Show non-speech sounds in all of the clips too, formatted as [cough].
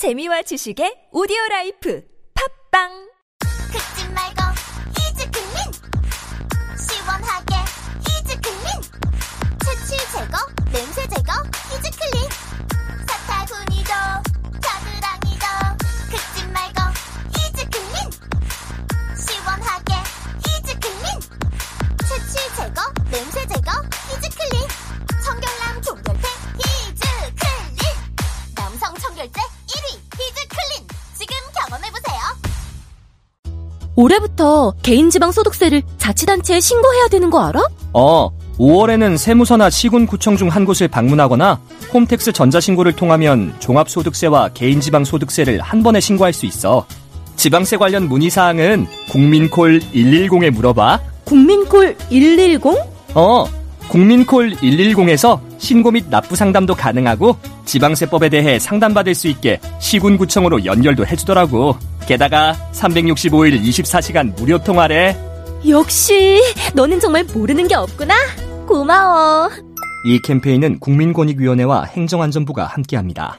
재미와 지식의 오디오 라이프 팟빵! 긁지 말고 히즈 클린 시원하게 히즈 클린 체취 제거 냄새 제거 히즈 클린 사타구니도 올해부터 개인지방 소득세를 자치단체에 신고해야 되는 거 알아? 어, 5월에는 세무서나 시군구청 중 한 곳을 방문하거나 홈택스 전자신고를 통하면 종합소득세와 개인지방소득세를 한 번에 신고할 수 있어. 지방세 관련 문의사항은 국민콜 110에 물어봐. 국민콜 110? 어, 국민콜 110에서 신고 및 납부 상담도 가능하고 지방세법에 대해 상담받을 수 있게 시군구청으로 연결도 해주더라고. 게다가 365일 24시간 무료 통화래. 역시 너는 정말 모르는 게 없구나. 고마워. 이 캠페인은 국민권익위원회와 행정안전부가 함께합니다.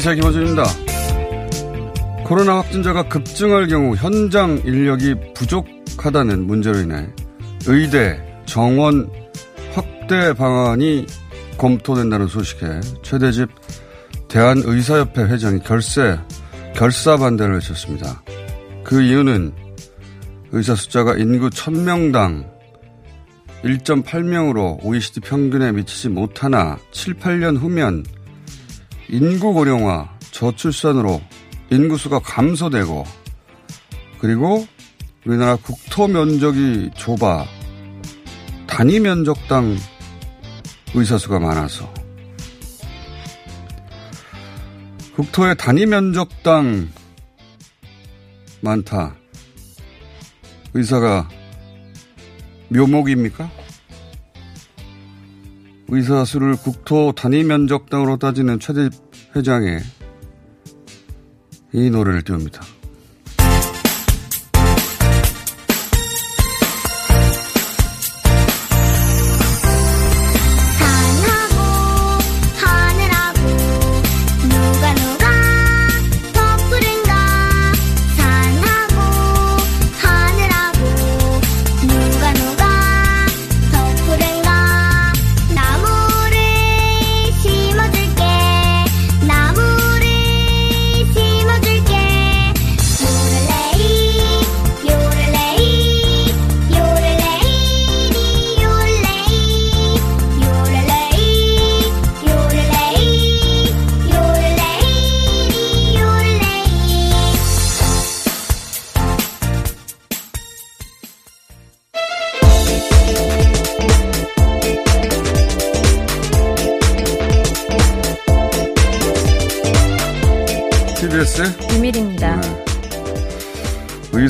안녕하세요. 김호준입니다. 코로나 확진자가 급증할 경우 현장 인력이 부족하다는 문제로 인해 의대, 정원 확대 방안이 검토된다는 소식에 최대집 대한의사협회 회장이 결세, 결사 반대를 외쳤습니다. 그 이유는 의사 숫자가 인구 1000명당 1.8명으로 OECD 평균에 미치지 못하나 7, 8년 후면 인구 고령화, 저출산으로 인구수가 감소되고 그리고 우리나라 국토 면적이 좁아 단위 면적당 의사수가 많아서 국토의 단위 면적당 많다. 의사가 묘목입니까? 의사 수를 국토 단위 면적 당으로 따지는 최대 회장의 이 노래를 띄웁니다.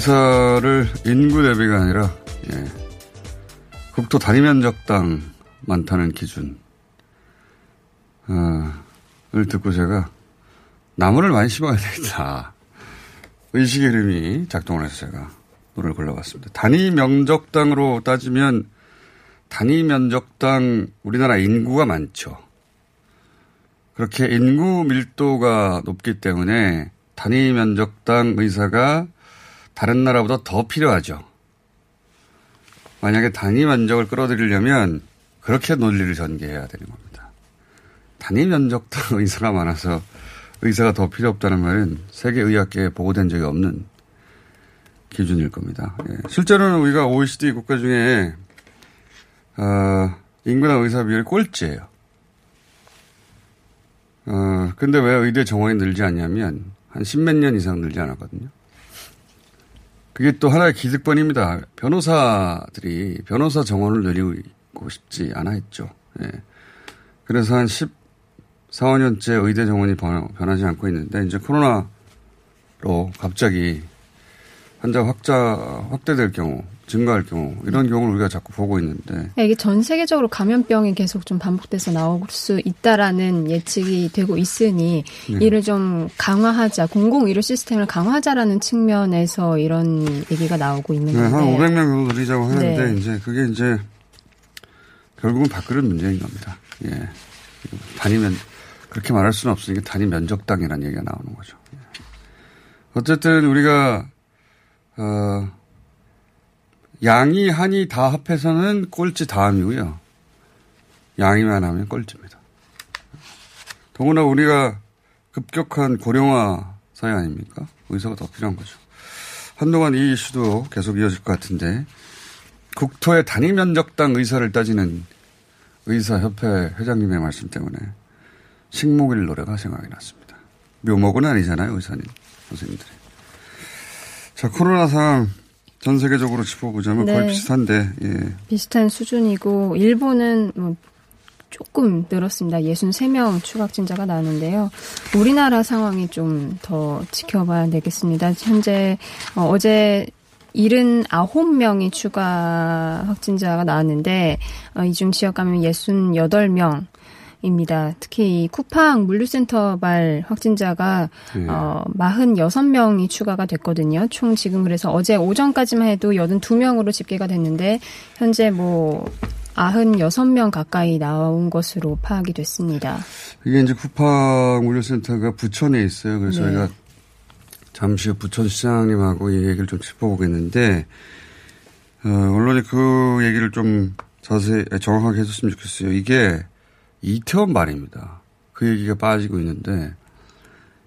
의사를 인구 대비가 아니라 예. 국토 단위 면적당 많다는 기준. 아, 듣고 제가 나무를 많이 심어야 되겠다. 의식의 흐름이 작동을 해서 제가 노래를 골라봤습니다. 단위 면적당으로 따지면 단위 면적당 우리나라 인구가 많죠. 그렇게 인구 밀도가 높기 때문에 단위 면적당 의사가 다른 나라보다 더 필요하죠. 만약에 단위 면적을 끌어들이려면 그렇게 논리를 전개해야 되는 겁니다. 단위 면적당 [laughs] 의사가 많아서 의사가 더 필요 없다는 말은 세계 의학계에 보고된 적이 없는 기준일 겁니다. 예. 실제로는 우리가 OECD 국가 중에 어, 인구당 의사 비율이 꼴찌예요. 어, 근데 왜 의대 정원이 늘지 않냐면 한 십몇 년 이상 늘지 않았거든요. 그게 또 하나의 기득권입니다. 변호사들이 변호사 정원을 늘리고 싶지 않아 했죠. 예. 그래서 한 10, 4, 5년째 의대 정원이 변, 변하지 않고 있는데 이제 코로나로 갑자기 환자 확자 확대될 경우 증가할 경우 이런 경우를 우리가 자꾸 보고 있는데 네, 이게 전 세계적으로 감염병이 계속 좀 반복돼서 나올 수 있다라는 예측이 되고 있으니 네. 이를 좀 강화하자 공공 의료 시스템을 강화하자라는 측면에서 이런 얘기가 나오고 있는 네, 한 건데 500명 정도 늘리자고 하는데 네. 이제 그게 이제 결국은 밥그릇 문제인 겁니다. 예. 단위면 그렇게 말할 수는 없으니까 단위 면적당이라는 얘기가 나오는 거죠. 예. 어쨌든 우리가 어, 양이 한이 다 합해서는 꼴찌 다음이고요. 양이만 하면 꼴찌입니다. 더구나 우리가 급격한 고령화 사회 아닙니까? 의사가 더 필요한 거죠. 한동안 이 이슈도 계속 이어질 것 같은데 국토의 단위 면적당 의사를 따지는 의사협회 회장님의 말씀 때문에 식목일 노래가 생각이 났습니다. 묘목은 아니잖아요, 의사님, 선생님들이. 자, 코로나 상황 전 세계적으로 짚어보자면 네. 거의 비슷한데, 예. 비슷한 수준이고 일본은 뭐 조금 늘었습니다. 63명 추가 확진자가 나왔는데요. 우리나라 상황이 좀 더 지켜봐야 되겠습니다. 현재 어, 어제 79명이 추가 확진자가 나왔는데 어, 이중 지역 감염 68명 입니다. 특히 이 쿠팡 물류센터 발 확진자가 예. 어, 46명이 추가가 됐거든요. 총 지금 그래서 어제 오전까지만 해도 82명으로 집계가 됐는데 현재 뭐 96명 가까이 나온 것으로 파악이 됐습니다. 이게 이제 쿠팡 물류센터가 부천에 있어요. 그래서 네. 저희가 잠시 후 부천시장님하고 이 얘기를 좀 짚어보겠는데, 어, 언론이 그 얘기를 좀 자세히, 아니, 정확하게 해줬으면 좋겠어요. 이게 이태원 말입니다. 그 얘기가 빠지고 있는데,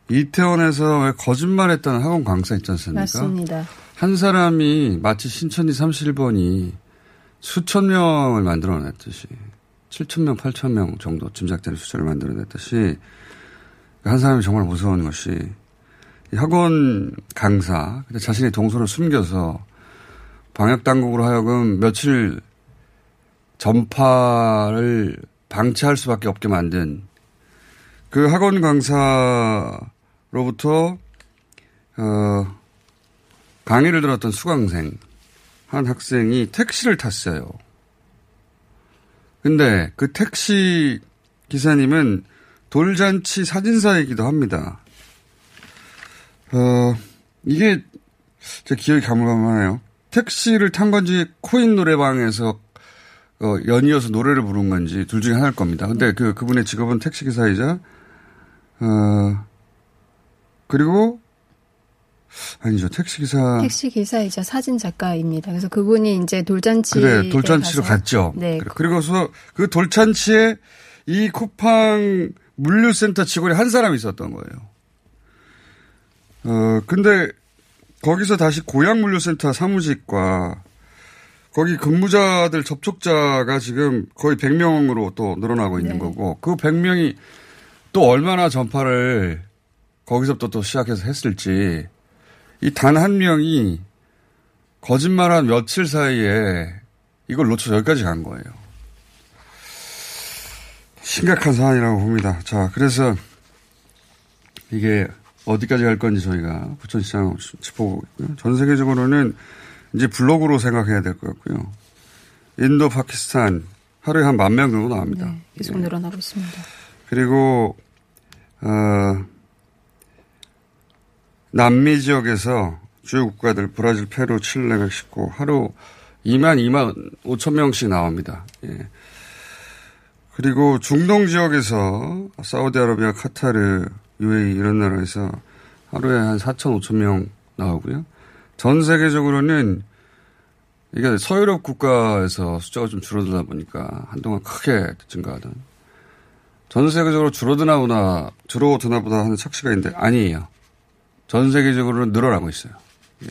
이태원에서 왜 거짓말했다는 학원 강사 있지 않습니까? 맞습니다. 한 사람이 마치 신천지 31번이 수천 명을 만들어냈듯이 7천 명, 8천 명 정도 짐작되는 숫자를 만들어냈듯이 한 사람이 정말 무서운 것이 이 학원 강사, 근데 자신의 동선을 숨겨서 방역 당국으로 하여금 며칠 전파를 방치할 수밖에 없게 만든 그 학원 강사로부터 어, 강의를 들었던 수강생 한 학생이 택시를 탔어요. 근데 그 택시 기사님은 돌잔치 사진사이기도 합니다. 어, 이게 제 기억이 가물가물하네요. 택시를 탄 건지 코인 노래방에서 어, 연이어서 노래를 부른 건지 둘 중에 하나일 겁니다. 근데 그, 그분의 직업은 택시기사이자, 어, 그리고, 아니죠. 택시기사. 택시 기사이자 사진 작가입니다. 그래서 그분이 이제 돌잔치 그래, 돌잔치로 갔죠. 네. 그래, 그리고서 그 돌잔치에 이 쿠팡 물류센터 직원이 한 사람 있었던 거예요. 어, 근데 거기서 다시 고향 물류센터 사무직과 거기 근무자들 접촉자가 지금 거의 100명으로 또 늘어나고 있는 네. 거고 그 100명이 또 얼마나 전파를 거기서부터 또 시작해서 했을지 이 단 한 명이 거짓말한 며칠 사이에 이걸 놓쳐 여기까지 간 거예요. 심각한 사안이라고 봅니다. 자, 그래서 이게 어디까지 갈 건지 저희가 부천시장 짚어보고 있고요. 전 세계적으로는 이제 블록으로 생각해야 될 것 같고요. 인도, 파키스탄 하루에 한 만 명 정도 나옵니다. 네, 계속 예. 늘어나고 있습니다. 그리고 어, 남미 지역에서 주요 국가들 브라질, 페루, 칠레, 멕시코 하루 2만 2만 5천 명씩 나옵니다. 예. 그리고 중동 지역에서 사우디아라비아, 카타르, UAE 이런 나라에서 하루에 한 4천 5천 명 나오고요. 전 세계적으로는 이게 서유럽 국가에서 숫자가 좀 줄어들다 보니까 한동안 크게 증가하던 전 세계적으로 줄어드나 보다 줄어드나 보다 하는 착시가 있는데 아니에요. 전 세계적으로는 늘어나고 있어요. 예.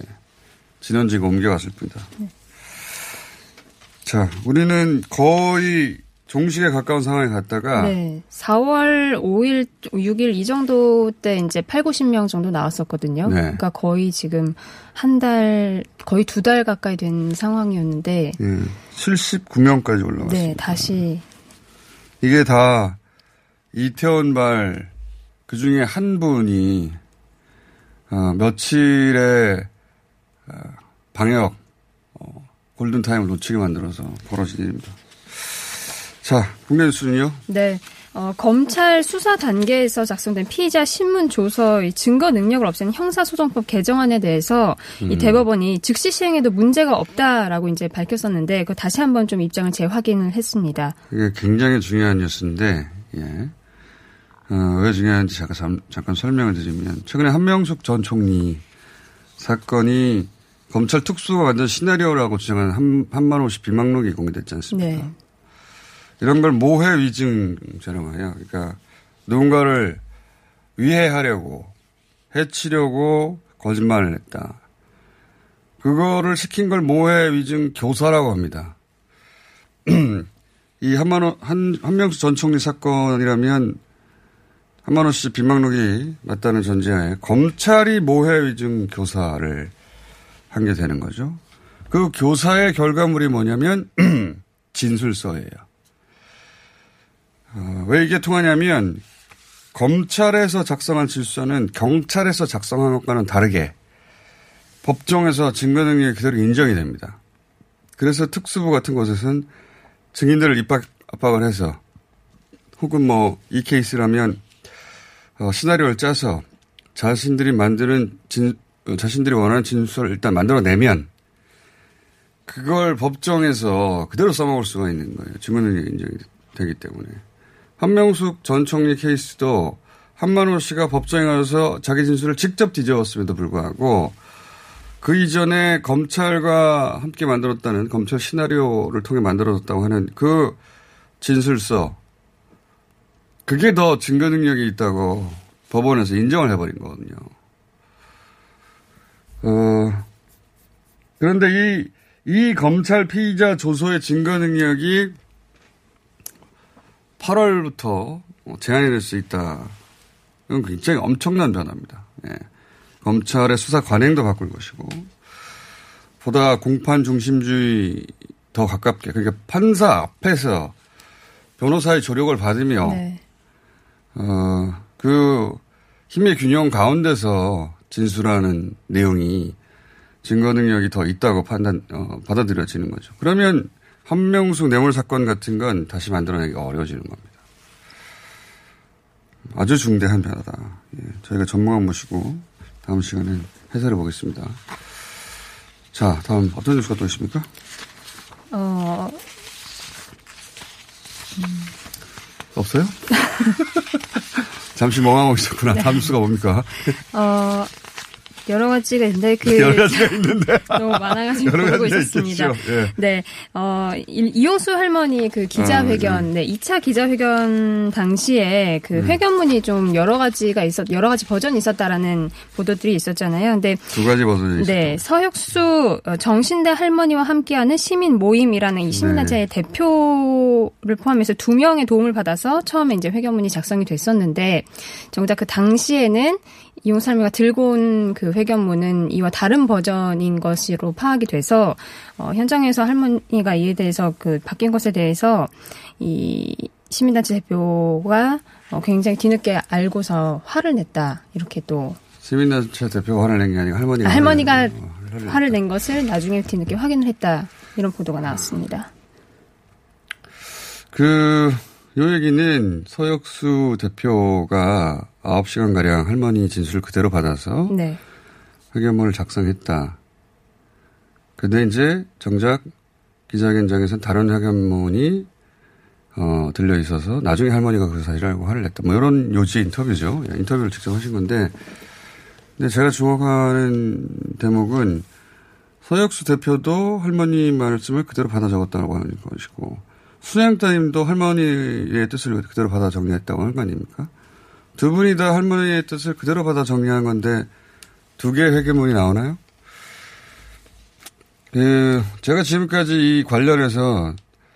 진원지가 옮겨갔을 뿐이다. 자, 우리는 거의 종식에 가까운 상황에 갔다가 네. 4월 5일, 6일 이 정도 때 이제 8, 90명 정도 나왔었거든요. 네. 그러니까 거의 지금 한 달, 거의 두 달 가까이 된 상황이었는데, 예, 79명까지 올라갔습니다. 네, 다시, 이게 다 이태원 발그 중에 한 분이 어, 며칠의 어, 방역 어, 골든타임을 놓치게 만들어서 벌어진 일입니다. 자, 국내 뉴스는요? 네. 어, 검찰 수사 단계에서 작성된 피의자 신문 조서 의 증거 능력을 없애는 형사소송법 개정안에 대해서 이 대법원이 즉시 시행에도 문제가 없다라고 이제 밝혔었는데 그 다시 한번 좀 입장을 재확인을 했습니다. 이게 굉장히 중요한 뉴스인데, 예. 어, 왜 중요한지 잠깐, 잠- 잠깐 설명을 드리면, 최근에 한명숙 전 총리 사건이 검찰 특수가 만든 시나리오라고 주장한 한, 한만 호씩 비망록이 공개됐지 않습니까? 네. 이런 걸 모해 위증죄라고 해요. 그러니까 누군가를 위해하려고 해치려고 거짓말을 했다. 그거를 시킨 걸 모해 위증 교사라고 합니다. [clears throat] 이 한만호 한 한명수 전 총리 사건이라면 한만호 씨 빈망록이 맞다는 전제하에 검찰이 모해 위증 교사를 한 게 되는 거죠. 그 교사의 결과물이 뭐냐면 [clears throat] 진술서예요. 어, 왜 이게 통하냐면 검찰에서 작성한 진술서는 경찰에서 작성한 것과는 다르게 법정에서 증거 능력이 그대로 인정이 됩니다. 그래서 특수부 같은 곳에서는 증인들을 입박, 압박을 해서 혹은 뭐 이 케이스라면 어, 시나리오를 짜서 자신들이 만드는 진, 어, 자신들이 원하는 진술을 일단 만들어내면 그걸 법정에서 그대로 써먹을 수가 있는 거예요. 증거 능력이 인정이 되기 때문에. 한명숙 전 총리 케이스도 한만호 씨가 법정에 가서 자기 진술을 직접 뒤집었음에도 불구하고 그 이전에 검찰과 함께 만들었다는 검찰 시나리오를 통해 만들어졌다고 하는 그 진술서 그게 더 증거 능력이 있다고 법원에서 인정을 해버린 거거든요. 어, 그런데 이, 이 검찰 피의자 조소의 증거 능력이 8월부터 제한이 될 수 있다. 이건 굉장히 엄청난 변화입니다. 예. 검찰의 수사 관행도 바꿀 것이고, 보다 공판 중심주의 더 가깝게, 그러니까 판사 앞에서 변호사의 조력을 받으며, 네. 어, 그 힘의 균형 가운데서 진술하는 내용이 증거 능력이 더 있다고 판단, 어, 받아들여지는 거죠. 그러면 한명숙 뇌물 사건 같은 건 다시 만들어내기가 어려워지는 겁니다. 아주 중대한 변화다. 예, 저희가 전문가 모시고 다음 시간에 해설해 보겠습니다. 자, 다음 어떤 뉴스가 또 있습니까? 어, 없어요? [laughs] 잠시 멍하고 있었구나. 다음 뉴스가 뭡니까? 어, 여러 가지가 있는데 그 [laughs] 여러 가지가 있는데. [laughs] 너무 많아가지고 보고 있었습니다. 예. 네, 어, 이- 이용수 할머니 그 기자회견, 네, 2차 기자회견 당시에 그 음. 회견문이 좀 여러 가지가 있었, 여러 가지 버전이 있었다라는 보도들이 있었잖아요. 근데 두 가지 버전이 있어요. 네, 서혁수 어, 정신대 할머니와 함께하는 시민 모임이라는 이 시민단체의 네. 대표를 포함해서 두 명의 도움을 받아서 처음에 이제 회견문이 작성이 됐었는데 정작 그 당시에는 이용수 할머니가 들고 온 그 회견문은 이와 다른 버전인 것으로 파악이 돼서 어, 현장에서 할머니가 이에 대해서 그 바뀐 것에 대해서 이 시민단체 대표가 어, 굉장히 뒤늦게 알고서 화를 냈다 이렇게 또 시민단체 대표가 화를 낸 게 아니고 할머니가. 아, 할머니가 화를 화를 화를. 낸 것을 나중에 뒤늦게 확인을 했다. 이런 보도가 나왔습니다. 그 요 얘기는 서혁수 대표가 9시간가량 할머니 진술을 그대로 받아서 네. 회견문을 작성했다. 근데 이제 정작 기자회견장에서는 다른 회견문이 어, 들려 있어서 나중에 할머니가 그 사실을 알고 화를 냈다. 뭐 이런 요지 인터뷰죠. 예, 인터뷰를 직접 하신 건데 근데 제가 주목하는 대목은 서혁수 대표도 할머니 말씀을 그대로 받아 적었다고 하는 것이고 수양 따님도 할머니의 뜻을 그대로 받아 정리했다고 하는 거 아닙니까? 두 분이 다 할머니의 뜻을 그대로 받아 정리한 건데 두 개의 회계문이 나오나요? 그 제가 지금까지 이 관련해서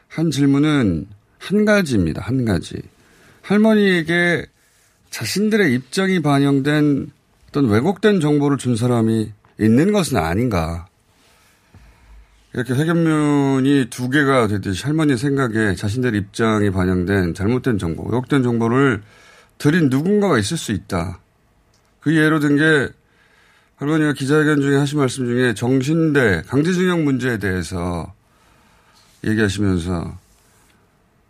한 질문은 한 가지입니다. 한 가지. 할머니에게 자신들의 입장이 반영된 어떤 왜곡된 정보를 준 사람이 있는 것은 아닌가. 이렇게 회견문이 두 개가 되듯이 할머니 생각에 자신들의 입장이 반영된 잘못된 정보, 왜곡된 정보를 드린 누군가가 있을 수 있다. 그 예로 든 게 할머니가 기자회견 중에 하신 말씀 중에 정신대 강제징용 문제에 대해서 얘기하시면서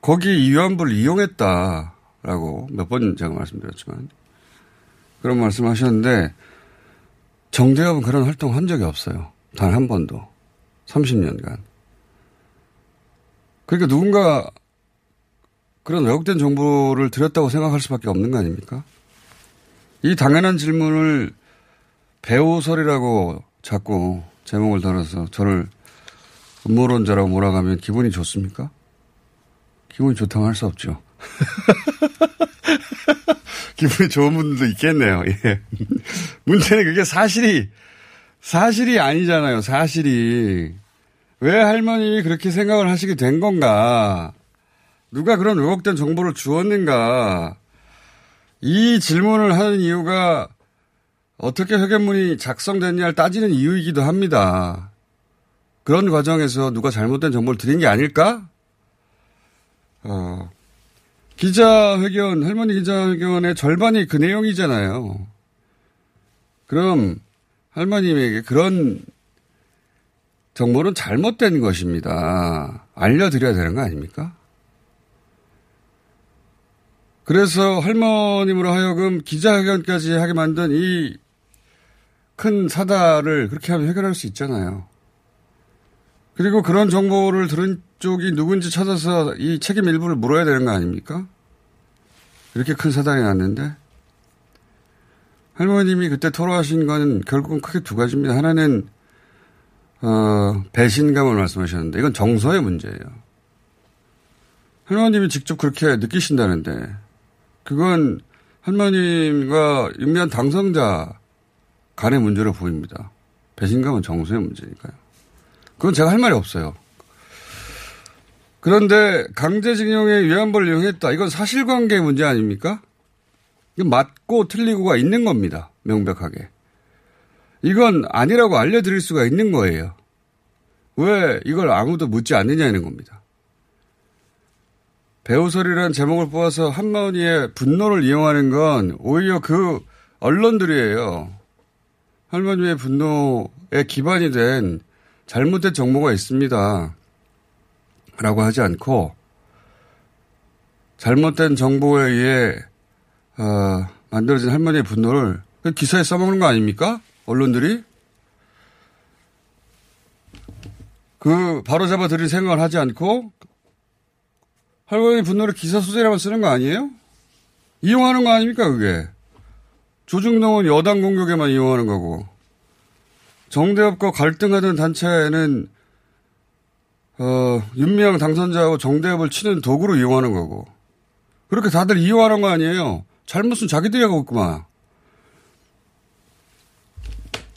거기 위안부를 이용했다라고 몇 번 제가 말씀드렸지만 그런 말씀 하셨는데 정대협은 그런 활동 한 적이 없어요. 단 한 번도. 30년간. 그러니까 누군가 그런 왜곡된 정보를 드렸다고 생각할 수밖에 없는 거 아닙니까? 이 당연한 질문을 배우설이라고 자꾸 제목을 달아서 저를 음모론자라고 몰아가면 기분이 좋습니까? 기분이 좋다고 할 수 없죠. [laughs] 기분이 좋은 분들도 있겠네요. 예. [laughs] 문제는 그게 사실이, 사실이 아니잖아요. 사실이. 왜 할머님이 그렇게 생각을 하시게 된 건가? 누가 그런 왜곡된 정보를 주었는가? 이 질문을 하는 이유가 어떻게 회견문이 작성됐냐를 따지는 이유이기도 합니다. 그런 과정에서 누가 잘못된 정보를 드린 게 아닐까? 어, 기자회견, 할머니 기자회견의 절반이 그 내용이잖아요. 그럼 할머님에게 그런 정보는 잘못된 것입니다. 알려드려야 되는 거 아닙니까? 그래서 할머님으로 하여금 기자회견까지 하게 만든 이 큰 사다를 그렇게 하면 해결할 수 있잖아요. 그리고 그런 정보를 들은 쪽이 누군지 찾아서 이 책임 일부를 물어야 되는 거 아닙니까? 이렇게 큰 사단이 났는데 할머님이 그때 토로하신 건 결국은 크게 두 가지입니다. 하나는 어, 배신감을 말씀하셨는데 이건 정서의 문제예요. 할머님이 직접 그렇게 느끼신다는데 그건 할머님과 유미한 당선자 간의 문제로 보입니다. 배신감은 정서의 문제니까요. 그건 제가 할 말이 없어요. 그런데 강제징용에 위안부를 이용했다. 이건 사실관계 문제 아닙니까? 맞고 틀리고가 있는 겁니다. 명백하게. 이건 아니라고 알려드릴 수가 있는 거예요. 왜 이걸 아무도 묻지 않느냐는 겁니다. 배우설이라는 제목을 뽑아서 한마디의 분노를 이용하는 건 오히려 그 언론들이에요. 할머니의 분노에 기반이 된 잘못된 정보가 있습니다. 라고 하지 않고 잘못된 정보에 의해 어, 만들어진 할머니의 분노를 그 기사에 써먹는 거 아닙니까? 언론들이? 그 바로 잡아들일 생각을 하지 않고 할머니 분노를 기사 소재로만 쓰는 거 아니에요? 이용하는 거 아닙니까 그게? 조중동은 여당 공격에만 이용하는 거고 정대협과 갈등하던 단체는 어, 윤미향 당선자하고 정대협을 치는 도구로 이용하는 거고 그렇게 다들 이용하는 거 아니에요? 잘못은 자기들이 하고 있구만.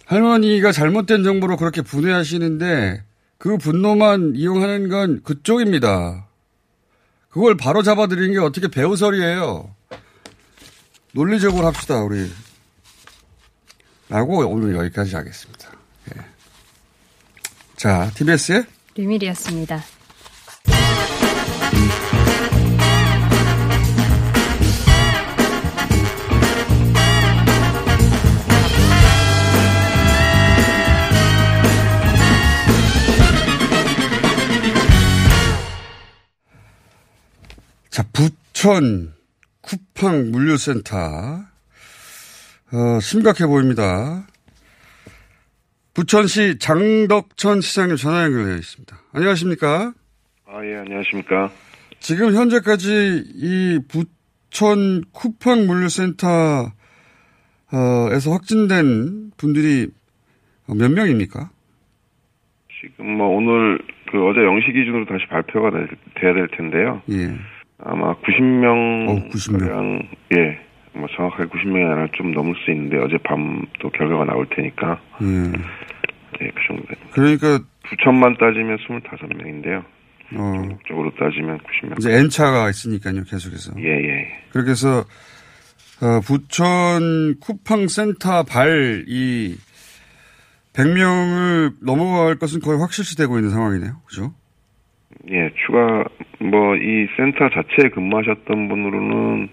할머니가 잘못된 정보로 그렇게 분해하시는데 그 분노만 이용하는 건 그쪽입니다. 그걸 바로 잡아들이는 게 어떻게 배우설이에요. 논리적으로 합시다, 우리. 라고 오늘 여기까지 하겠습니다. 예. 자, TBS의 류밀이었습니다. 부, 부천 쿠팡 물류센터 어, 심각해 보입니다. 부천시 장덕천 시장님 전화 연결되어 있습니다. 안녕하십니까? 아, 예, 안녕하십니까. 지금 현재까지 이 부천 쿠팡 물류센터 어에서 확진된 분들이 몇 명입니까? 지금 뭐 오늘 그 어제 0시 기준으로 다시 발표가 될- 돼야 될 텐데요. 예. 아마 90명. 어, 90명. 가량, 예. 뭐 정확하게 90명이 아니라 좀 넘을 수 있는데 어젯밤 또 결과가 나올 테니까. 예. 예, 그 정도. 그러니까 부천만 따지면 25명인데요. 어 전국적으로 따지면 90명. 이제 N차가 있으니까요, 계속해서. 예, 예. 그렇게 해서 어, 부천 쿠팡 센터 발이 100명을 넘어갈 것은 거의 확실시 되고 있는 상황이네요. 그죠? 예, 추가, 뭐, 이 센터 자체에 근무하셨던 분으로는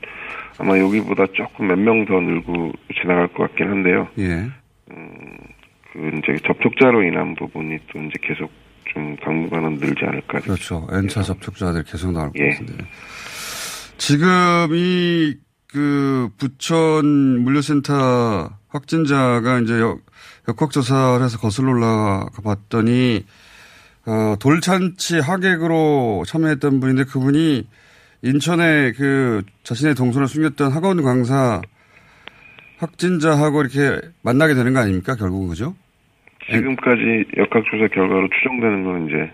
아마 여기보다 조금 몇 명 더 늘고 지나갈 것 같긴 한데요. 예. 그, 이제 접촉자로 인한 부분이 또 이제 계속 좀 당분간은 늘지 않을까. 그렇죠. N차 접촉자들 계속 나올 것 예. 같은데. 지금 이, 그, 부천 물류센터 확진자가 이제 역, 역학조사를 해서 거슬러 올라가 봤더니, 어, 돌잔치 하객으로 참여했던 분인데 그분이 인천에 그 자신의 동선을 숨겼던 학원 강사 확진자하고 이렇게 만나게 되는 거 아닙니까? 결국은 그죠? 지금까지 역학조사 결과로 추정되는 건 이제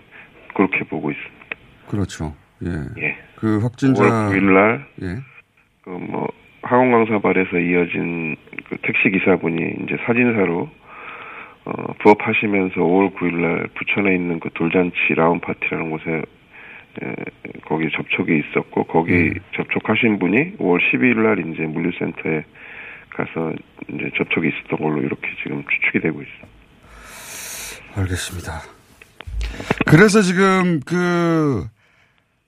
그렇게 보고 있습니다. 그렇죠. 예. 예. 그 확진자. 5월 9일날, 예. 그 뭐, 학원 강사 발에서 이어진 그 택시 기사분이 이제 사진사로 어, 부업하시면서 5월 9일날 부천에 있는 그 돌잔치 라운 파티라는 곳에 에, 거기 접촉이 있었고 거기 접촉하신 분이 5월 12일날 이제 물류센터에 가서 이제 접촉이 있었던 걸로 이렇게 지금 추측이 되고 있습니다. 알겠습니다. 그래서 지금 그,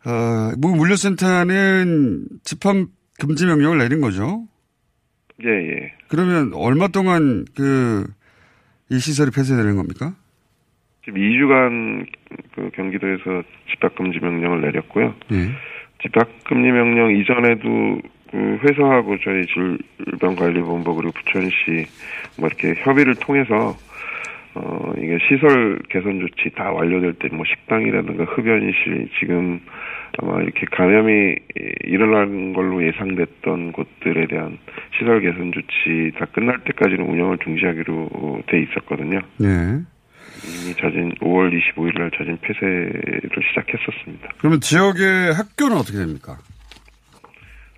어, 뭐 물류센터는 집합 금지 명령을 내린 거죠? 예, 예. 그러면 얼마 동안 그, 이 시설이 폐쇄되는 겁니까? 지금 2주간 그 경기도에서 집합금지 명령을 내렸고요. 예. 집합금지 명령 이전에도 그 회사하고 저희 질병관리본부 그리고 부천시 뭐 이렇게 협의를 통해서 어 이게 시설 개선 조치 다 완료될 때 뭐 식당이라든가 흡연실 지금 아마 이렇게 감염이 일어난 걸로 예상됐던 곳들에 대한 시설 개선 조치 다 끝날 때까지는 운영을 중지하기로 돼 있었거든요. 예. 이미 자진 5월 25일 날 자진 폐쇄를 시작했었습니다. 그러면 지역의 학교는 어떻게 됩니까?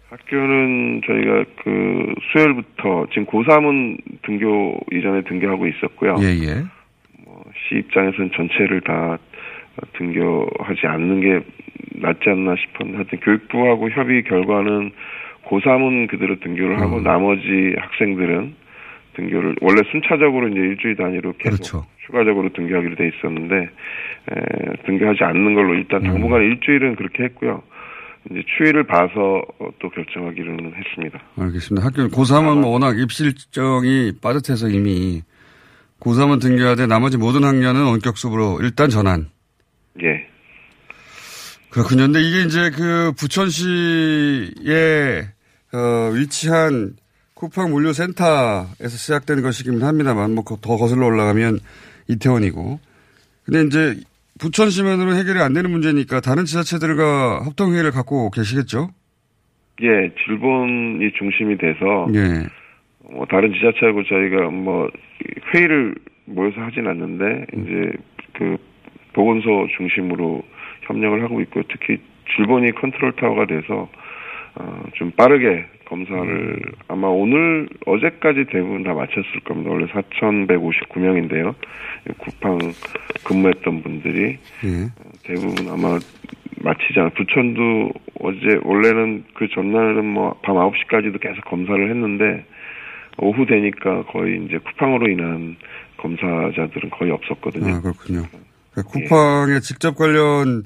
학교는 저희가 그 수요일부터 지금 고3은 등교 이전에 등교하고 있었고요. 예, 예. 뭐, 시 입장에서는 전체를 다 등교하지 않는 게 낫지 않나 싶었는데 하여튼 교육부하고 협의 결과는 고3은 그대로 등교를 하고 음. 나머지 학생들은 등교를 원래 순차적으로 이제 일주일 단위로 계속 그렇죠. 추가적으로 등교하기로 돼 있었는데 에, 등교하지 않는 걸로 일단 음. 당분간 일주일은 그렇게 했고요. 이제 추이를 봐서 어, 또 결정하기로는 했습니다. 알겠습니다. 학교 고3은 뭐 워낙 입시 일정이 빠듯해서 이미 고3은 등교하되 나머지 모든 학년은 원격 수업으로 일단 전환. 예. 그렇군요. 근데 이게 이제 그 부천시에 어, 위치한 쿠팡 물류센터에서 시작된 것이긴 합니다만 뭐 더 거슬러 올라가면 이태원이고. 근데 이제 부천시만으로 해결이 안 되는 문제니까 다른 지자체들과 협동회의를 갖고 계시겠죠? 예, 질본이 중심이 돼서 예. 뭐 다른 지자체하고 저희가 뭐 회의를 모여서 하진 않는데 이제 그 보건소 중심으로 협력을 하고 있고 특히 질본이 컨트롤 타워가 돼서 어, 좀 빠르게 검사를 아마 오늘 어제까지 대부분 다 마쳤을 겁니다. 원래 4,159명인데요. 쿠팡 근무했던 분들이 예. 대부분 아마 마치지 않아. 부천도 어제 원래는 그 전날은 뭐 밤 9시까지도 계속 검사를 했는데 오후 되니까 거의 이제 쿠팡으로 인한 검사자들은 거의 없었거든요. 아, 그렇군요. 그러니까 쿠팡의 직접 관련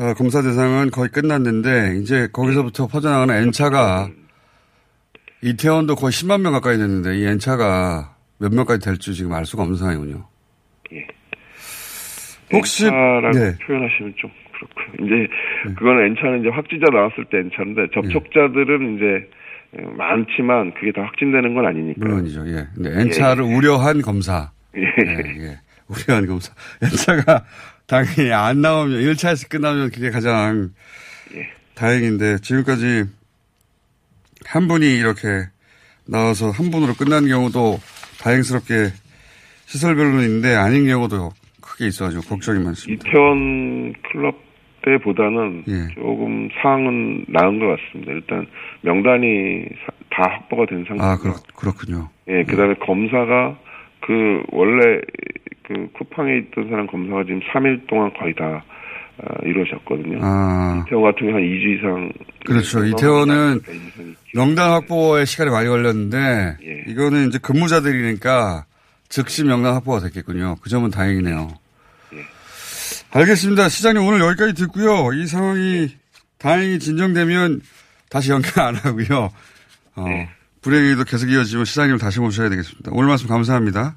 어, 검사 대상은 거의 끝났는데 이제 거기서부터 퍼져나가는 N차가 이태원도 거의 10만 명 가까이 됐는데 이 N차가 몇 명까지 될지 지금 알 수가 없는 상황이군요. 예. 혹시- N차라고 네. 표현하시면 좀 그렇고 이제 그거는 N차는 이제 확진자 나왔을 때 N차인데 접촉자들은 이제 많지만 그게 다 확진되는 건 아니니까. 물론이죠. 예. 근데 N차를 우려한 검사. 예. 예, 예. 우려한 검사. [laughs] N차가 당연히 안 나오면, 1차에서 끝나면 그게 가장 예. 다행인데, 지금까지 한 분이 이렇게 나와서 한 분으로 끝난 경우도 다행스럽게 시설별로는 있는데 아닌 경우도 크게 있어가지고 걱정이 많습니다. 이태원 클럽 때보다는 예. 조금 상황은 나은 것 같습니다. 일단 명단이 사- 다 확보가 된 상태로. 아, 그렇, 그렇 군요. 예, 그 다음에 검사가 그 원래 그 쿠팡에 있던 사람 검사가 지금 3일 동안 거의 다 어, 이루어졌거든요. 아, 이태원 같은 경우 한 2주 이상. 그렇죠. 이태원은 명단 확보에 시간이 많이 걸렸는데, 예. 이거는 이제 근무자들이니까 즉시 명단 확보가 됐겠군요. 그 점은 다행이네요. 예. 알겠습니다. 시장님 오늘 여기까지 듣고요. 이 상황이 다행히 진정되면 다시 연결 안 하고요. 어, 네. 불행히도 계속 이어지면 시장님을 다시 모셔야 되겠습니다. 오늘 말씀 감사합니다.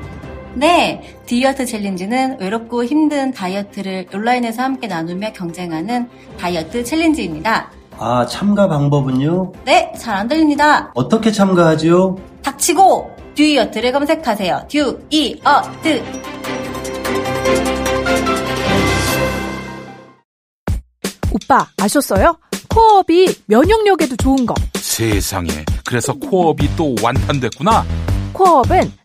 네, 듀이어트 challenge는 외롭고 힘든 다이어트를 온라인에서 함께 나누며 경쟁하는 다이어트 challenge입니다. 아, 참가 방법은요? 네, 잘 안 들립니다. 어떻게 참가하지요? 닥치고 듀이어트를 검색하세요. 듀이어트. 오빠 아셨어요? 코어업이 면역력에도 좋은 거. 세상에. 그래서 코업이 또 완판됐구나. 코어업은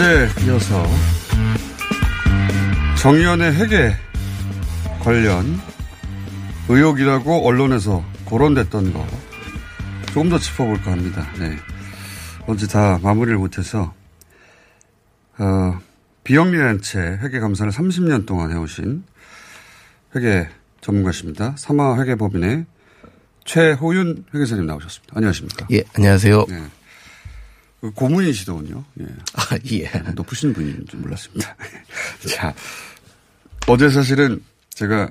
어제 이어서 정의연의 회계 관련 의혹이라고 언론에서 거론됐던 거 조금 더 짚어볼까 합니다. 네. 어제 다 마무리를 못해서 어, 비영리한 채 회계 감사를 30년 동안 해오신 회계 전문가십니다. 삼화 회계법인의 최호윤 회계사님 나오셨습니다. 안녕하십니까? 예, 안녕하세요. 네. 그 고문이시더군요. 예. 아, 예. 높으신 분인 줄 몰랐습니다. [laughs] 자, 어제 사실은 제가,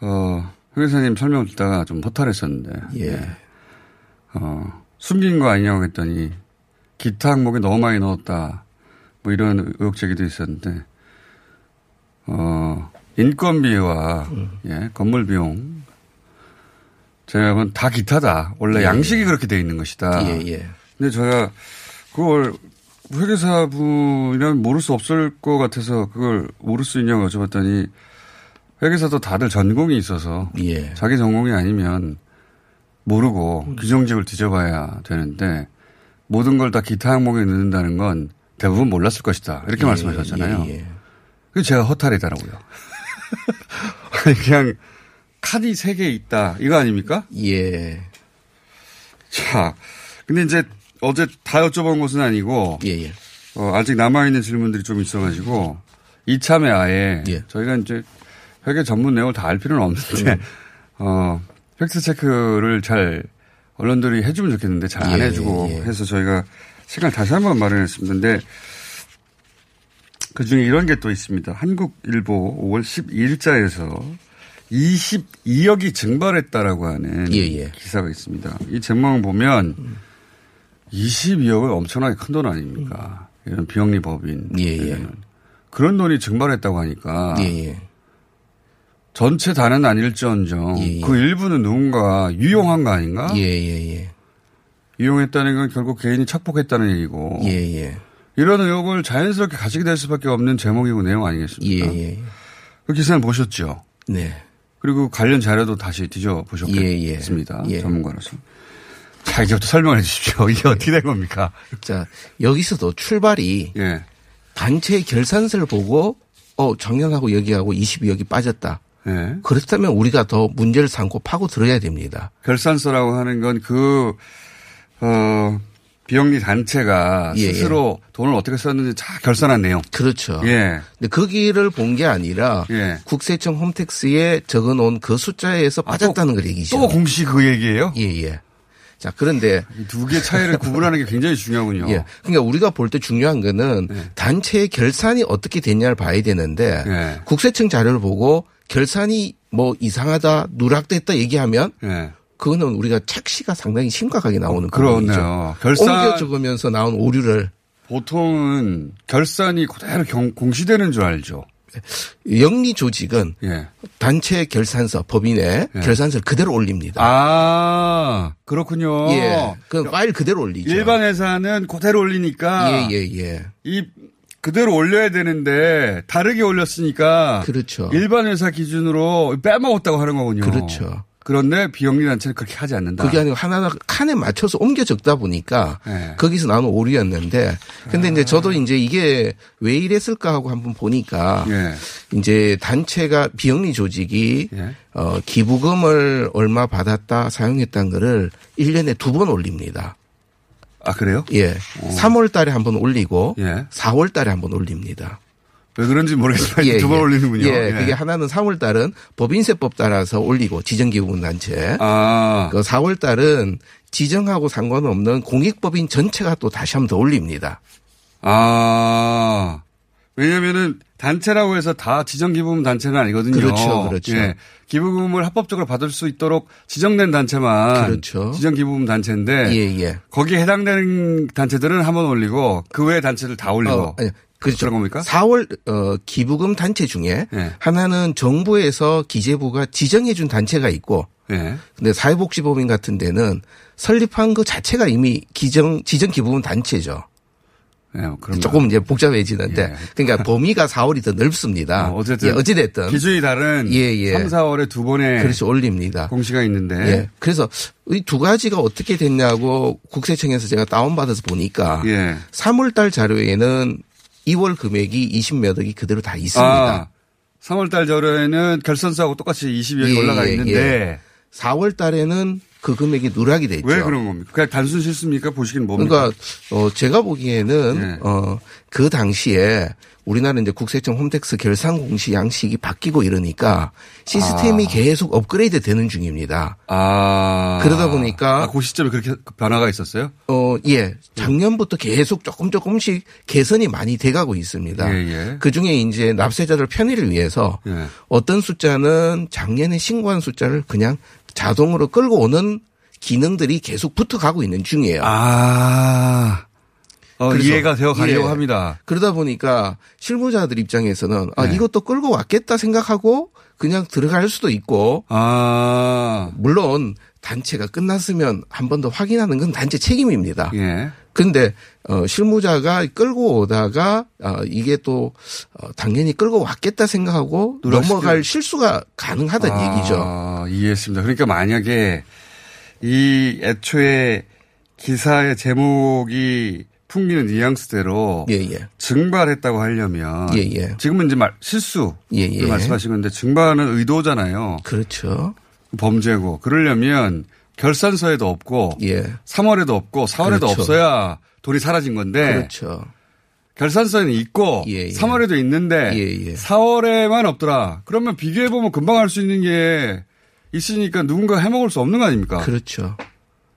어, 회계사님 설명을 듣다가 좀 허탈했었는데. 예. 어, 숨긴 거 아니냐고 했더니 기타 항목에 너무 많이 넣었다. 뭐 이런 의혹 제기도 있었는데, 어, 인건비와, 예, 건물 비용. 제가 보면 다 기타다. 원래 예, 양식이 예. 그렇게 돼 있는 것이다. 예, 예. 근데 제가 그걸 회계사분이라면 모를 수 없을 것 같아서 그걸 모를 수 있냐고 여쭤봤더니 여기서도 다들 전공이 있어서 예. 자기 전공이 아니면 모르고 음. 규정직을 뒤져봐야 되는데 모든 걸 다 기타 항목에 넣는다는 건 대부분 몰랐을 것이다. 이렇게 예, 말씀하셨잖아요. 예, 예. 그 제가 허탈이더라고요. [laughs] 아니, 그냥 칸이 세 개 있다. 이거 아닙니까? 예. 자, 근데 이제 어제 다 여쭤본 것은 아니고 예, 예. 어, 아직 남아있는 질문들이 좀 있어가지고 이참에 아예 예. 저희가 이제 회계 전문 내용을 다 알 필요는 없는데 음. [laughs] 어, 팩트 체크를 잘 언론들이 해주면 좋겠는데 잘안 예, 해주고 예. 해서 저희가 시간을 다시 한번 마련했습니다. 근데 그 중에 이런 게 또 있습니다. 한국일보 5월 12일자에서 22억이 증발했다라고 하는 예, 예. 기사가 있습니다. 이 제목을 보면 22억은 엄청나게 큰 돈 아닙니까? 이런 비영리 법인. 예, 그런 돈이 증발했다고 하니까 예, 예. 전체 다는 아닐지언정 그 일부는 누군가 유용한 거 아닌가? 예, 예, 예. 유용했다는 건 결국 개인이 착복했다는 얘기고. 예, 예. 이런 의혹을 자연스럽게 가지게 될 수밖에 없는 제목이고 내용 아니겠습니까? 예, 예. 그 기사는 보셨죠? 네. 그리고 관련 자료도 다시 뒤져 보셨겠습니다. 예, 예. 전문가로서. 자, 이제부터 설명해 주십시오. [laughs] 이게 어떻게 된 겁니까? 자, 여기서도 출발이 예. 단체 결산서를 보고 어, 작년하고 여기하고 22억이 빠졌다. 예. 그렇다면 우리가 더 문제를 삼고 파고 들어야 됩니다. 결산서라고 하는 건 그, 어, 비영리 단체가 예, 스스로 돈을 어떻게 썼는지 다 결산한 내용. 그렇죠. 예. 근데 거기를 본 게 아니라 예. 국세청 홈택스에 적어 놓은 그 숫자에서 빠졌다는 걸 얘기죠. 또 공식 그 얘기예요? 예, 예. 자, 그런데 두 개 차이를 [laughs] 구분하는 게 굉장히 중요하군요. 예. 그러니까 우리가 볼 때 중요한 거는 단체의 결산이 어떻게 됐냐를 봐야 되는데 예. 국세청 자료를 보고 결산이 뭐 이상하다, 누락됐다 얘기하면 예. 그거는 우리가 착시가 상당히 심각하게 나오는 그렇네요. 부분이죠. 결산- 옮겨 적으면서 나온 오류를 보통은 결산이 그대로 경- 공시되는 줄 알죠. 영리 조직은 예. 단체 결산서 법인에 예. 결산서를 그대로 올립니다. 아, 그렇군요. 예. 그 파일 그대로 올리죠. 일반 회사는 그대로 올리니까 예, 예, 예. 이 그대로 올려야 되는데 다르게 올렸으니까 그렇죠. 일반 회사 기준으로 빼먹었다고 하는 거군요. 그렇죠. 그런데 비영리 단체는 그렇게 하지 않는다. 그게 아니고 하나하나 칸에 맞춰서 옮겨 적다 보니까 예. 거기서 나오는 오류였는데 근데 이제 저도 이제 이게 왜 이랬을까 하고 한번 보니까 예. 이제 단체가 비영리 조직이 예. 어 기부금을 얼마 받았다 사용했다는 거를 1년에 두 번 올립니다. 아, 그래요? 예. 3월 달에 한 번 올리고 예. 4월 달에 한 번 올립니다. 왜 그런지 모르겠지만 두번 올리는군요. 예, 예. 그게 하나는 3월 달은 법인세법 따라서 올리고 지정기부금 단체. 아. 그 4월 달은 지정하고 상관없는 공익법인 전체가 또 다시 한번 더 올립니다. 아. 왜냐면은 단체라고 해서 다 지정기부금 단체는 아니거든요. 그렇죠, 그렇죠. 예. 기부금을 합법적으로 받을 수 있도록 지정된 단체만 그렇죠. 지정기부금 단체인데 예, 예. 거기에 해당되는 단체들은 한 번 올리고 그 외의 단체들 다 올리고 어, 아니, 그렇죠. 그런 겁니까? 4월 어, 기부금 단체 중에 예. 하나는 정부에서 기재부가 지정해 준 단체가 있고 예. 근데 사회복지법인 같은 데는 설립한 그 자체가 이미 기정 지정 기부금 단체죠. 예, 그럼 조금 이제 복잡해지는데 그러니까 [laughs] 범위가 4월이 더 넓습니다. 어, 어쨌든 예, 어찌됐든 기준이 다른 예, 예. 3, 4월에 두 번의 그렇죠 올립니다. 공시가 있는데 예. 그래서 이 두 가지가 어떻게 됐냐고 국세청에서 제가 다운받아서 보니까 예. 3월 달 자료에는 2월 금액이 20몇 억이 그대로 다 있습니다. 아, 3월 달 절에는 결선서하고 똑같이 20여기 예, 올라가 예, 있는데 예. 4월 달에는 그 금액이 누락이 됐죠. 왜 그런 겁니까? 그냥 단순 실수입니까? 보시기는 뭡니까? 그러니까 어 제가 보기에는 예. 어그 당시에 우리나라 이제 국세청 홈택스 결산 공시 양식이 바뀌고 이러니까 시스템이 아. 계속 업그레이드 되는 중입니다. 아. 그러다 보니까 아, 그 시점에 그렇게 변화가 있었어요? 어, 예. 작년부터 계속 조금 조금씩 개선이 많이 돼 가고 있습니다. 예, 예. 그 중에 이제 납세자들 편의를 위해서 예. 어떤 숫자는 작년에 신고한 숫자를 그냥 자동으로 끌고 오는 기능들이 계속 붙어 가고 있는 중이에요. 아. 어, 이해가 되어 가려고 예. 합니다. 그러다 보니까 실무자들 입장에서는 아, 네. 이것도 끌고 왔겠다 생각하고 그냥 들어갈 수도 있고 아. 물론 단체가 끝났으면 한 번 더 확인하는 건 단체 책임입니다. 예. 근데 어 실무자가 끌고 오다가 어 이게 또 어, 당연히 끌고 왔겠다 생각하고 넘어갈 실수가 가능하다는 아, 얘기죠. 이해했습니다. 그러니까 만약에 이 애초에 기사의 제목이 풍기는 뉘앙스대로 증발했다고 하려면 예, 예. 지금은 이제 말 실수 예, 예. 말씀하신 건데 증발은 의도잖아요. 그렇죠. 범죄고 그러려면 결산서에도 없고 3월에도 없고 4월에도 예. 그렇죠. 없어야 돈이 사라진 건데 그렇죠. 결산서에는 있고 예, 3월에도 있는데 4월에만 없더라. 그러면 비교해 보면 금방 알 수 있는 게 있으니까 누군가 해먹을 수 없는 거 아닙니까? 그렇죠.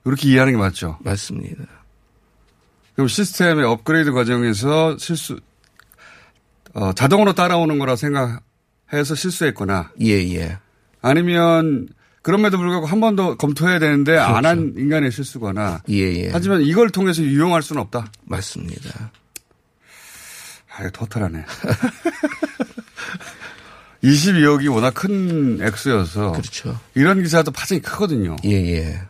그렇게 이해하는 게 맞죠. 맞습니다. 그럼 시스템의 업그레이드 과정에서 실수 어, 자동으로 따라오는 거라 생각해서 실수했거나 예, 예. 아니면 그럼에도 불구하고 한 번 더 검토해야 되는데 안한 인간의 실수거나 그렇죠. 예, 예. 하지만 이걸 통해서 유용할 수는 없다. 맞습니다. 아, 이거 토탈하네. [laughs] 22억이 워낙 큰 액수여서. 그렇죠. 이런 기사도 파장이 크거든요. 예, 예.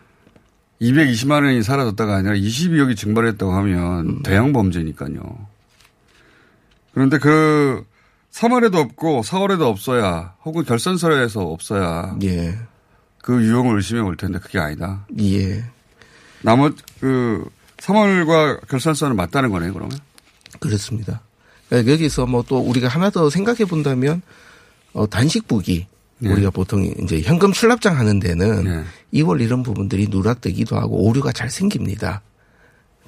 220만 원이 사라졌다가 아니라 22억이 증발했다고 하면 음. 대형 범죄니까요. 그런데 그 3월에도 없고 4월에도 없어야 혹은 결산서에서 없어야 예. 그 유형을 의심해 볼 텐데 그게 아니다. 예. 나머지 그 3월과 결산서는 맞다는 거네요, 그러면? 그렇습니다. 그러니까 여기서 뭐 또 우리가 하나 더 생각해 본다면 어, 단식 부기 네. 우리가 보통 이제 현금 출납장 하는 데는 네. 2월 이런 부분들이 누락되기도 하고 오류가 잘 생깁니다.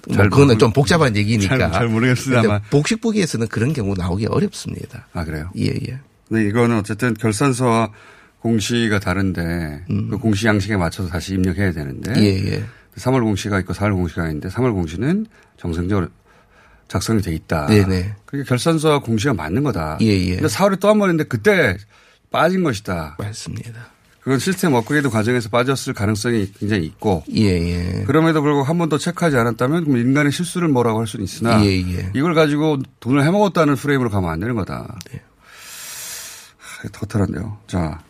뭐잘 그거는 모르- 좀 복잡한 얘기니까. 잘- 잘 모르겠습니다만. 복식부기에서는 그런 경우 나오기 어렵습니다. 아, 그래요? 예, 예. 근데 이거는 어쨌든 결산서와 공시가 다른데 그 공시 양식에 맞춰서 다시 입력해야 되는데 음. 예, 예. 3월 공시가 있고 4월 공시가 있는데 3월 공시는 정상적으로 작성이 돼 있다. 네네. 그러니까 결산서와 공시가 맞는 거다. 예, 예. 근데 4월에 또 한 번 했는데 그때 빠진 것이다. 맞습니다. 그건 시스템 업그레이드 과정에서 빠졌을 가능성이 굉장히 있고 예, 예. 그럼에도 불구하고 한번더 체크하지 않았다면 그럼 인간의 실수를 뭐라고 할 수는 있으나 예, 예. 이걸 가지고 돈을 해먹었다는 프레임으로 가면 안 되는 거다. 네. 하, 터탈한데요. 자.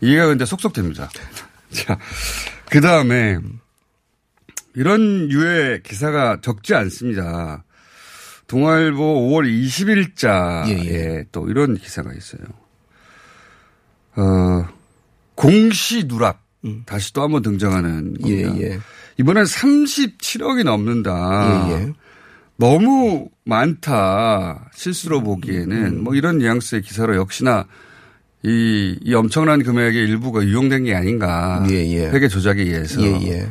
이해가 근데 속속됩니다. [laughs] 자. 그 다음에 이런 유의 기사가 적지 않습니다. 동아일보 5월 20일자에 예, 또 이런 기사가 있어요. 어, 공시 누락. 다시 또 한번 등장하는 겁니다. 음. 예, 예. 이번엔 37억이 넘는다. 예, 예. 너무 많다. 실수로 보기에는 음. 뭐 이런 뉘앙스의 기사로 역시나 이, 이 엄청난 금액의 일부가 유용된 게 아닌가. 예, 예. 회계 조작에 의해서. 예, 예.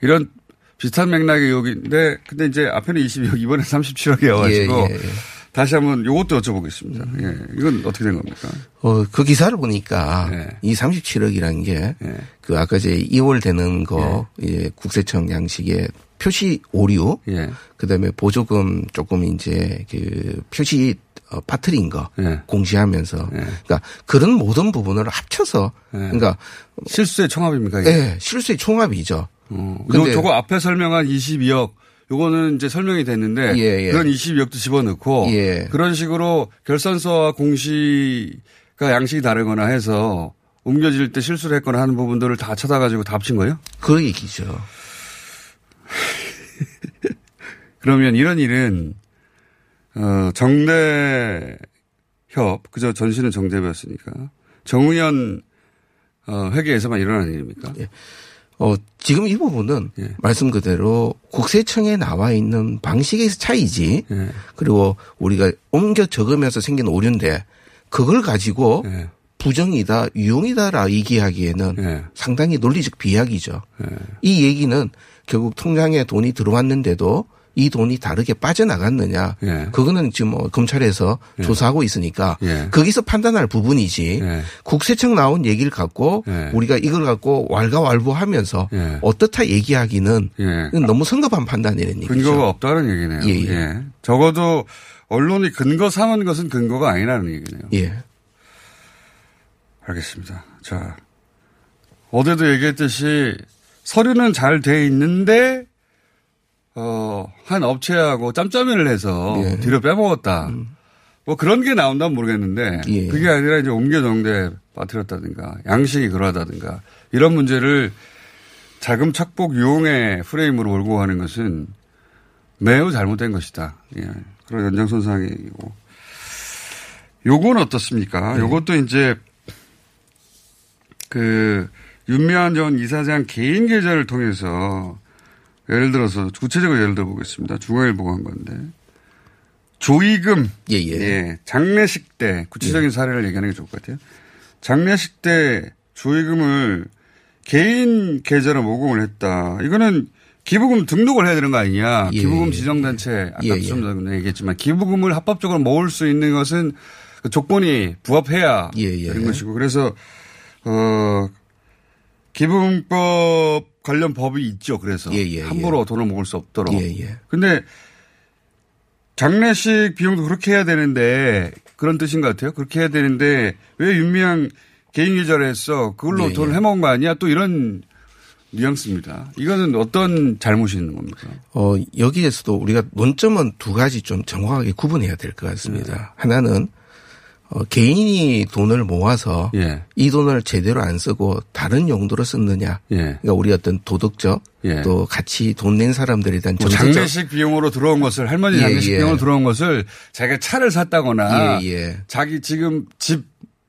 이런 비슷한 맥락의 의혹인데 근데 이제 앞에는 22억 이번엔 37억이어가지고 예, 예, 예. 다시 한번 요것도 여쭤보겠습니다. 예. 이건 어떻게 된 겁니까? 어, 그 기사를 보니까 네. 이 37억이라는 게 그 아까 이제 2월 되는 거 이제 국세청 양식에 표시 오류 예. 그다음에 보조금 조금 이제 그 표시 어, 빠뜨린 거 예. 공시하면서 그러니까 그런 모든 부분을 합쳐서 그러니까 실수의 총합입니까? 이게? 예, 실수의 총합이죠. 어, 근데- 요, 저거 앞에 설명한 22억 요거는 이제 설명이 됐는데 예, 예. 그런 22억도 집어넣고 예. 그런 식으로 결산서와 공시가 양식이 다르거나 해서 옮겨질 때 실수를 했거나 하는 부분들을 다 찾아가지고 다 합친 거예요? 그 얘기죠. [laughs] 그러면 이런 일은 어, 정대협 그저 전신은 정대협이었으니까 정의연 어, 회계에서만 일어나는 일입니까? 어, 지금 이 부분은 예. 말씀 그대로 국세청에 나와 있는 방식에서 차이지. 예. 그리고 우리가 옮겨 적으면서 생긴 오류인데 그걸 가지고 예. 부정이다, 유용이다라 얘기하기에는 상당히 논리적 비약이죠. 이 얘기는 결국 통장에 돈이 들어왔는데도 이 돈이 다르게 빠져나갔느냐. 예. 그거는 지금 뭐 검찰에서 조사하고 있으니까 예. 거기서 판단할 부분이지. 국세청 나온 얘기를 갖고 예. 우리가 이걸 갖고 왈가왈부하면서 예. 어떻다 얘기하기는 예. 너무 성급한 판단이라는 얘기죠. 근거가 없다는 얘기네요. 예, 예. 예. 적어도 언론이 근거 삼은 것은 근거가 아니라는 얘기네요. 예. 알겠습니다. 자, 어제도 얘기했듯이 서류는 잘 돼 있는데 어, 한 업체하고 짬짬이를 해서 예. 뒤로 빼먹었다. 음. 뭐 그런 게 나온다면 모르겠는데 예. 그게 아니라 이제 옮겨 정대 빠뜨렸다든가 양식이 그러하다든가 이런 문제를 자금 착복 유용의 프레임으로 몰고 가는 것은 매우 잘못된 것이다. 예. 그런 연장선상이고. 요건 어떻습니까? 네. 요것도 이제 그 윤미환 전 이사장 개인 계좌를 통해서 예를 들어서 구체적으로 예를 들어 보겠습니다. 중앙일보가 한 건데 조이금 예, 장례식 때 구체적인 사례를 얘기하는 게 좋을 것 같아요. 장례식 때 조이금을 개인 계좌로 모금을 했다. 이거는 기부금 등록을 해야 되는 거 아니냐. 예, 기부금 예. 지정단체 아까 예, 예. 좀 전에 얘기했지만 기부금을 합법적으로 모을 수 있는 것은 그 조건이 부합해야 예, 되는 것이고 그래서 어 기부금법 관련 법이 있죠. 그래서 예, 함부로 돈을 모을 수 없도록. 예, 예. 근데 장례식 비용도 그렇게 해야 되는데 그런 뜻인 것 같아요. 그렇게 해야 되는데 왜 윤미향 개인 계좌를 했어? 그걸로 예, 돈을 예. 해먹은 거 아니야? 또 이런 뉘앙스입니다. 이거는 어떤 잘못이 있는 겁니까? 어, 여기에서도 우리가 논점은 두 가지 좀 정확하게 구분해야 될 것 같습니다. 네. 하나는 어, 개인이 돈을 모아서 예. 이 돈을 제대로 안 쓰고 다른 용도로 썼느냐. 예. 그러니까 우리 어떤 도덕적 예. 또 같이 돈 낸 사람들에 대한 뭐 정서적 장례식 비용으로 들어온 것을 할머니 예, 장례식 예. 비용으로 들어온 것을 자기가 차를 샀다거나 예, 예. 자기 지금 집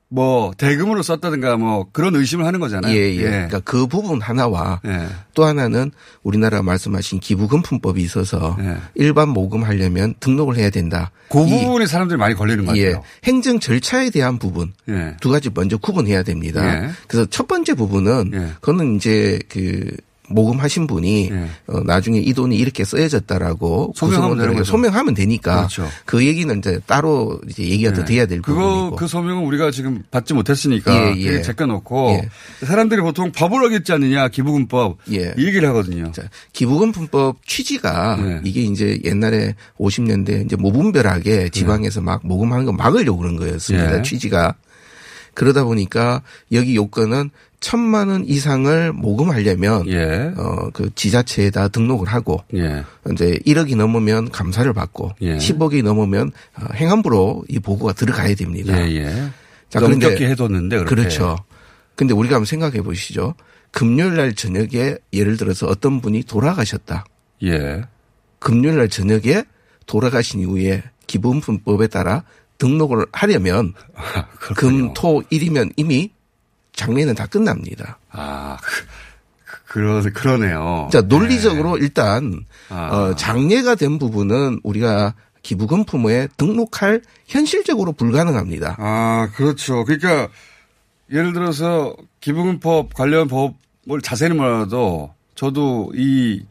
뭐 대금으로 썼다든가 뭐 그런 의심을 하는 거잖아요. 예, 예. 그러니까 그 부분 하나와 예. 또 하나는 우리나라 말씀하신 기부금품법이 있어서 일반 모금하려면 등록을 해야 된다. 예. 그 이- 부분에 사람들이 많이 걸리는 것 예. 행정 절차에 대한 부분 예. 두 가지 먼저 구분해야 됩니다. 예. 그래서 첫 번째 부분은 그거는 이제 그 모금하신 분이 어, 나중에 이 돈이 이렇게. 소명하면 구성원들에게. 소명하면 되니까 그렇죠. 그 얘기는 이제 따로 이제 얘기가 더 예. 돼야 될 그거 부분이고. 그 소명은 우리가 지금 받지 못했으니까 예, 예. 제껴놓고 예. 사람들이 보통 법을 어겼지 않느냐 기부금법 예. 이 얘기를 하거든요. 기부금품법 취지가 네. 이게 이제 옛날에 50년대 이제 무분별하게 지방에서 막 모금하는 거 막으려고 그런 거였습니다. 예. 취지가. 그러다 보니까 여기 요건은 천만 원 이상을 모금하려면 예. 어그 지자체에다 등록을 하고 예. 이제 1억이 넘으면 감사를 받고 예. 10억이 넘으면 어, 행안부로 이 보고가 들어가야 됩니다. 예, 예. 자, 그런데 해뒀는데 그렇게. 그렇죠. 근데 우리가 한번 생각해 보시죠. 금요일 날 저녁에 예를 들어서 어떤 분이 돌아가셨다. 예. 금요일 날 저녁에 돌아가신 이후에 기본품법에 따라 등록을 하려면 [laughs] 아, 금, 토, 일이면 이미 장례는 다 끝납니다. 아, 그, 그러, 그러네요. 자, 논리적으로 일단, 아. 어, 장례가 된 부분은 우리가 기부금품에 등록할 현실적으로 불가능합니다. 아, 그렇죠. 그러니까 예를 들어서 기부금법 관련 법을 자세히 몰라도 저도 이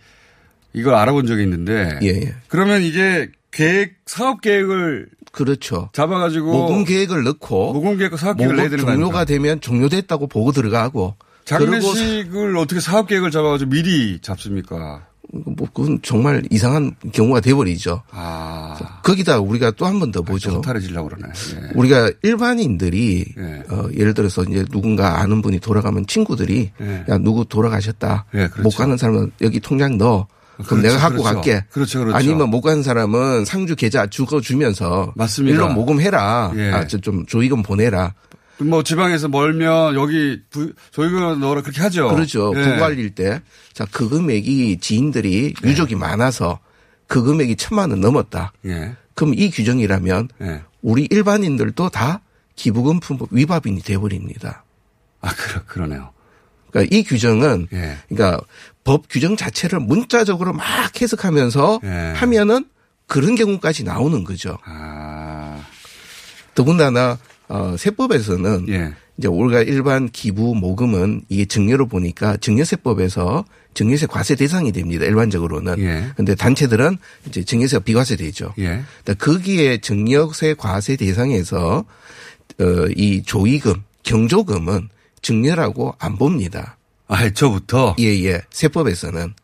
이걸 알아본 적이 있는데 예, 예. 그러면 이게 계획 사업 계획을 그렇죠. 잡아가지고 모금 계획을 넣고 모금 계획과 사업 계획을 내야 되는 거 종료가 아닙니까? 되면 종료됐다고 보고 들어가고 장례식을 어떻게 사업 계획을 잡아가지고 미리 잡습니까? 뭐 그건 정말 이상한 경우가 돼버리죠. 아, 거기다 우리가 또 한 번 더 보죠. 탈해지려고 그러네. 예. 우리가 일반인들이 예. 어, 예를 들어서 이제 누군가 아는 분이 돌아가면 친구들이 예. 야 누구 돌아가셨다. 예, 그렇죠. 못 가는 사람은 여기 통장 넣어. 그럼 그렇죠, 내가 갖고 그렇죠. 갈게. 그렇죠, 그렇죠. 아니면 못 가는 사람은 상주 계좌 주거 주면서 맞습니다. 일로 모금해라. 예. 아, 저좀 조이금 보내라. 뭐 지방에서 멀면 여기 부, 조이금 넣어라 그렇게 하죠. 그렇죠. 예. 부관리일 때. 자, 그 금액이 지인들이 유족이 많아서 그 금액이 천만 원 넘었다. 예. 그럼 이 규정이라면 예. 우리 일반인들도 다 기부금품 위반이 돼버립니다. 아, 그러, 그러네요. 그러니까 이 규정은 예. 그러니까 법 규정 자체를 문자적으로 막 해석하면서 예. 하면은 그런 경우까지 나오는 거죠. 아. 더군다나 어, 세법에서는 예. 이제 우리가 일반 기부 모금은 이게 증여로 보니까 증여세법에서 증여세 과세 대상이 됩니다. 일반적으로는. 예. 근데 단체들은 이제 증여세가 비과세 되죠. 예. 그러니까 거기에 증여세 과세 대상에서 어, 이 조이금, 경조금은 증여라고 안 봅니다. 아, 애초부터? 예, 예. 세법에서는.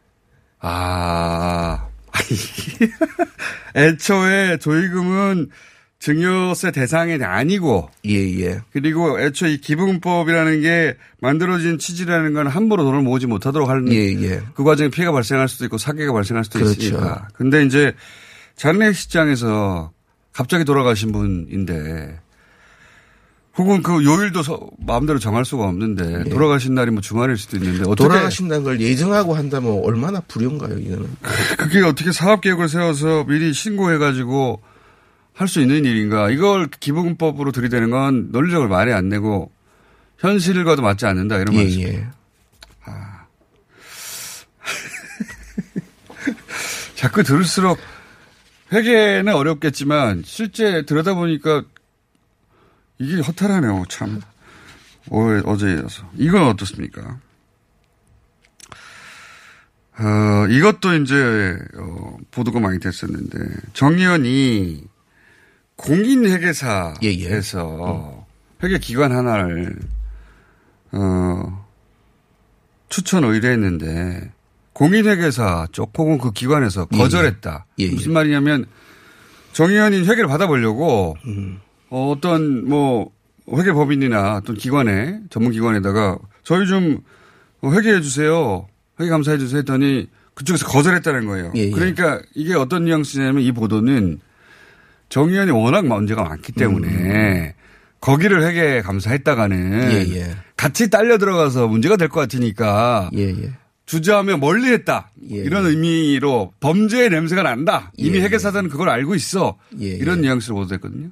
아. [laughs] 애초에 조이금은 증여세 대상이 아니고. 예, 예. 그리고 애초에 이 기부금법이라는 게 만들어진 취지라는 건 함부로 돈을 모으지 못하도록 하는. 예, 예. 그 과정에 피해가 발생할 수도 있고 사기가 발생할 수도 그렇죠. 있으니까. 근데 이제 장례식장에서 갑자기 돌아가신 분인데 혹은 그 요일도 서- 마음대로 정할 수가 없는데 돌아가신 날이 뭐 주말일 수도 있는데 어떻게 돌아가신다는 걸 예정하고 한다면 얼마나 불효인가요, 이거는. [laughs] 그게 어떻게 사업 계획을 세워서 미리 신고해 가지고 할 수 있는 일인가? 이걸 기본법으로 들이대는 건 논리적으로 말이 안 되고 현실과도 맞지 않는다 이런 예, 말씀. 예. [laughs] 자꾸 들을수록 회계는 어렵겠지만 실제 들여다보니까 이게 허탈하네요. 참 어, 어제여서 이건 어떻습니까? 어, 이것도 이제 어, 보도가 많이 됐었는데 정의원이 공인회계사에서 회계 기관 하나를 어, 추천 의뢰했는데 공인회계사 쪽 혹은 그 기관에서 예, 거절했다. 예, 예. 무슨 말이냐면 정의원이 회계를 받아보려고 음. 어, 어떤 뭐 회계법인이나 어떤 기관에 전문 기관에다가 저희 좀 회계해 주세요. 회계 감사해 주세요 했더니 그쪽에서 거절했다는 거예요. 예, 예. 그러니까 이게 어떤 뉘앙스냐면 이 보도는 정의원이 워낙 문제가 많기 때문에 거기를 회계 감사했다가는 음. 예, 예. 같이 딸려 들어가서 문제가 될 것 같으니까 예, 예. 주저하며 멀리했다 이런 의미로 범죄의 냄새가 난다. 이미 예, 회계사들은 그걸 알고 있어. 예, 이런 뉘앙스로 보도했거든요.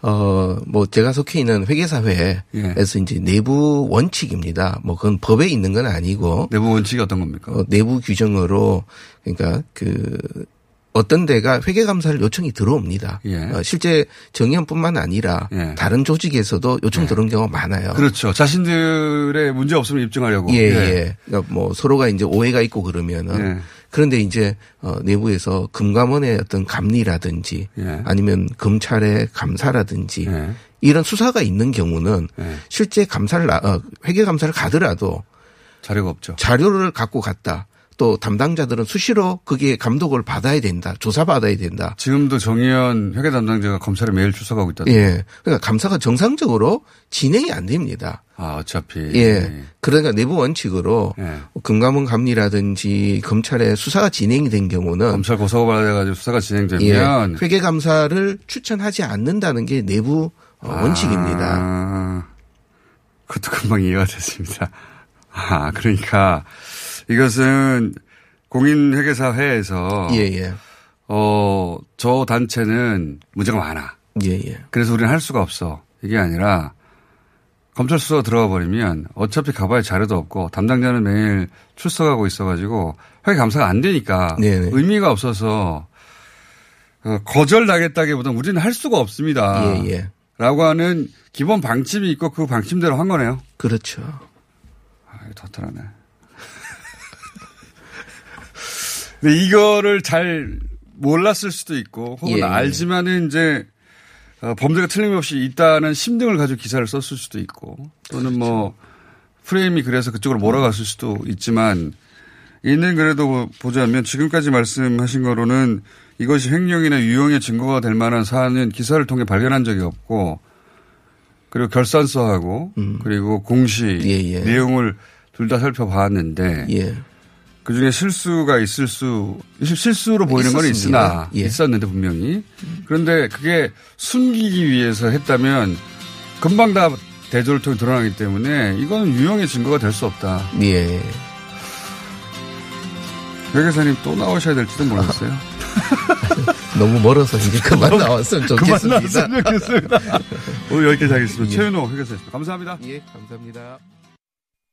어, 뭐 제가 속해 있는 회계사회에서 예. 이제 내부 원칙입니다. 뭐 그건 법에 있는 건 아니고. 내부 원칙이 어떤 겁니까? 어, 내부 규정으로 그러니까 그 어떤 데가 회계 감사를 요청이 들어옵니다. 예. 어, 실제 정의원뿐만 아니라 다른 조직에서도 요청 들어온 경우가 많아요. 그렇죠. 자신들의 문제 없음을 입증하려고. 예, 예. 그러니까 뭐 서로가 이제 오해가 있고 그러면은 예. 그런데 이제 어 내부에서 금감원의 어떤 감리라든지 예. 아니면 검찰의 감사라든지 이런 수사가 있는 경우는 예. 실제 감사를 나- 어, 회계 감사를 가더라도 자료가 없죠. 자료를 갖고 갔다. 또 담당자들은 수시로 그게 감독을 받아야 된다. 조사받아야 된다. 지금도 정의연 회계 담당자가 검찰에 매일 출석하고 있다. 예. 그러니까 감사가 정상적으로 진행이 안 됩니다. 아, 어차피. 예. 그러니까 내부 원칙으로 예. 금감원 감리라든지 검찰의 수사가 진행이 된 경우는 검찰 고소가 받아가지고 수사가 진행되면 예, 회계 감사를 추천하지 않는다는 게 내부 어, 원칙입니다. 아, 그것도 금방 이해가 됐습니다. 아, 그러니까 이것은 공인회계사 회에서 예, 예. 어, 저 단체는 문제가 많아. 예, 예. 그래서 우리는 할 수가 없어. 이게 아니라 검찰 수사 들어가 버리면 어차피 가봐야 자료도 없고 담당자는 매일 출석하고 있어가지고 회계 감사가 안 되니까 네네. 의미가 없어서 어, 거절 당했다기보다 우리는 할 수가 없습니다. 예, 예. 라고 하는 기본 방침이 있고 그 방침대로 한 거네요. 그렇죠. 아, 터트라네. 근데 이거를 잘 몰랐을 수도 있고 혹은 예, 예. 알지만은 이제 어, 범죄가 틀림없이 있다는 심증을 가지고 기사를 썼을 수도 있고 또는 뭐 프레임이 그래서 그쪽으로 몰아갔을 수도 있지만 있는 그래도 보자면 지금까지 말씀하신 거로는 이것이 횡령이나 유용의 증거가 될 만한 사안은 기사를 통해 발견한 적이 없고 그리고 결산서하고 그리고 공시 내용을 둘 다 살펴봤는데 예. 그 중에 실수가 있을 수 실수로 보이는 건 있었습니다. 있으나 예. 있었는데 분명히 그런데 그게 숨기기 위해서 했다면 금방 다 대조를 통해 드러나기 때문에 이거는 유용의 증거가 될 수 없다. 예. 회계사님 또 나오셔야 될지도 모르겠어요. [laughs] 너무 멀어서 이제 그만 나왔으면 [laughs] 좋겠습니다. 그만 나왔으면 좋겠습니다. 오늘 여기까지 하겠습니다. 최윤호 [laughs] 회계사였습니다. 감사합니다. 예, 감사합니다.